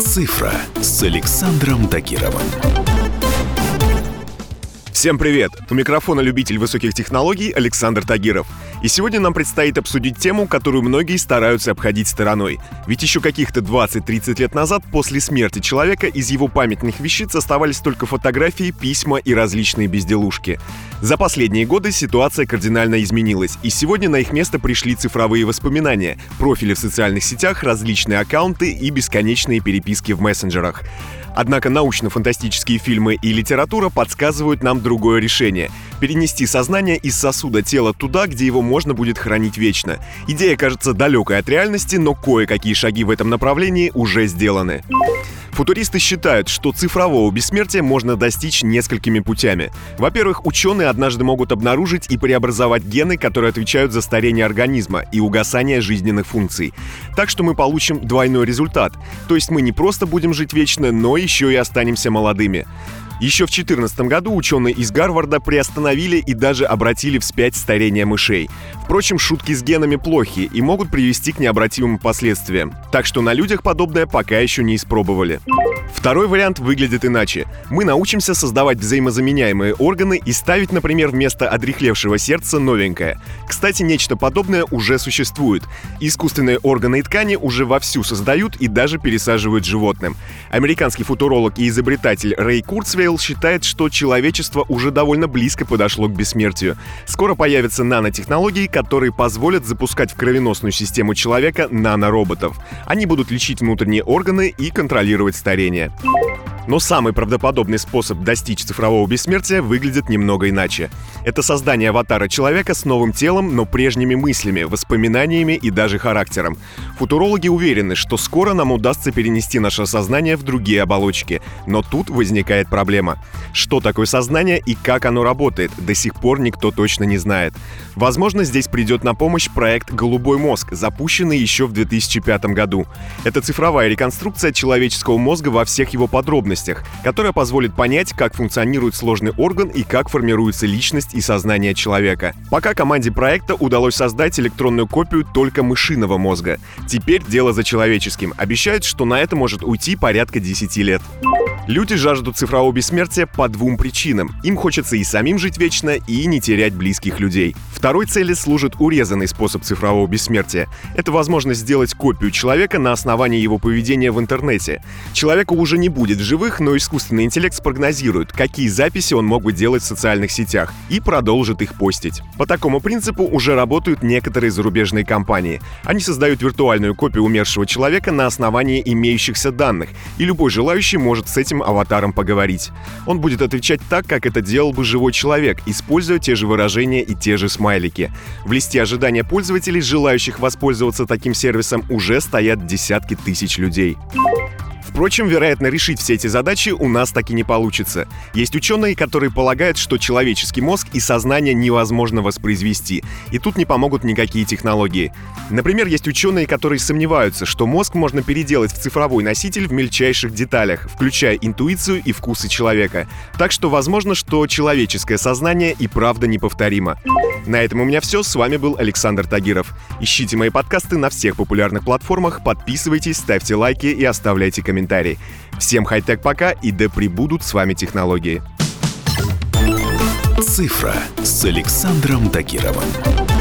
«Цифра» с Александром Тагировым. Всем привет! У микрофона любитель высоких технологий Александр Тагиров. И сегодня нам предстоит обсудить тему, которую многие стараются обходить стороной. Ведь еще каких-то 20-30 лет назад, после смерти человека, из его памятных вещиц оставались только фотографии, письма и различные безделушки. За последние годы ситуация кардинально изменилась, и сегодня на их место пришли цифровые воспоминания, профили в социальных сетях, различные аккаунты и бесконечные переписки в мессенджерах. Однако научно-фантастические фильмы и литература подсказывают нам другое решение — перенести сознание из сосуда тела туда, где его можно будет хранить вечно. Идея кажется далекой от реальности, но кое-какие шаги в этом направлении уже сделаны. Футуристы считают, что цифрового бессмертия можно достичь несколькими путями. Во-первых, ученые однажды могут обнаружить и преобразовать гены, которые отвечают за старение организма и угасание жизненных функций. Так что мы получим двойной результат. То есть мы не просто будем жить вечно, но еще и останемся молодыми. Еще в 2014 году ученые из Гарварда приостановили и даже обратили вспять старение мышей. Впрочем, шутки с генами плохи и могут привести к необратимым последствиям. Так что на людях подобное пока еще не испробовали. Второй вариант выглядит иначе. Мы научимся создавать взаимозаменяемые органы и ставить, например, вместо одрехлевшего сердца новенькое. Кстати, нечто подобное уже существует. Искусственные органы и ткани уже вовсю создают и даже пересаживают животным. Американский футуролог и изобретатель Рэй Курцвейл считает, что человечество уже довольно близко подошло к бессмертию. Скоро появятся нанотехнологии, которые позволят запускать в кровеносную систему человека нанороботов. Они будут лечить внутренние органы и контролировать старение. Но самый правдоподобный способ достичь цифрового бессмертия выглядит немного иначе. Это создание аватара человека с новым телом, но прежними мыслями, воспоминаниями и даже характером. Футурологи уверены, что скоро нам удастся перенести наше сознание в другие оболочки. Но тут возникает проблема. Что такое сознание и как оно работает, до сих пор никто точно не знает. Возможно, здесь придет на помощь проект «Голубой мозг», запущенный еще в 2005 году. Это цифровая реконструкция человеческого мозга во всех его подробностях, которая позволит понять, как функционирует сложный орган и как формируется личность и сознание человека. Пока команде проекта удалось создать электронную копию только мышиного мозга. Теперь дело за человеческим. Обещают, что на это может уйти порядка 10 лет. Люди жаждут цифрового бессмертия по двум причинам. Им хочется и самим жить вечно, и не терять близких людей. Второй цели служит урезанный способ цифрового бессмертия. Это возможность сделать копию человека на основании его поведения в интернете. Человека уже не будет живых, но искусственный интеллект спрогнозирует, какие записи он мог бы делать в социальных сетях, и продолжит их постить. По такому принципу уже работают некоторые зарубежные компании. Они создают виртуальную копию умершего человека на основании имеющихся данных, и любой желающий может с этим этим аватаром поговорить. Он будет отвечать так, как это делал бы живой человек, используя те же выражения и те же смайлики. В листе ожидания пользователей, желающих воспользоваться таким сервисом, уже стоят десятки тысяч людей. Впрочем, вероятно, решить все эти задачи у нас так и не получится. Есть ученые, которые полагают, что человеческий мозг и сознание невозможно воспроизвести, и тут не помогут никакие технологии. Например, есть ученые, которые сомневаются, что мозг можно переделать в цифровой носитель в мельчайших деталях, включая интуицию и вкусы человека. Так что возможно, что человеческое сознание и правда неповторимо. На этом у меня все. С вами был Александр Тагиров. Ищите мои подкасты на всех популярных платформах, подписывайтесь, ставьте лайки и оставляйте комментарии комментарий. Всем хай-тек пока и да пребудут с вами технологии. Цифра с Александром Тагировым.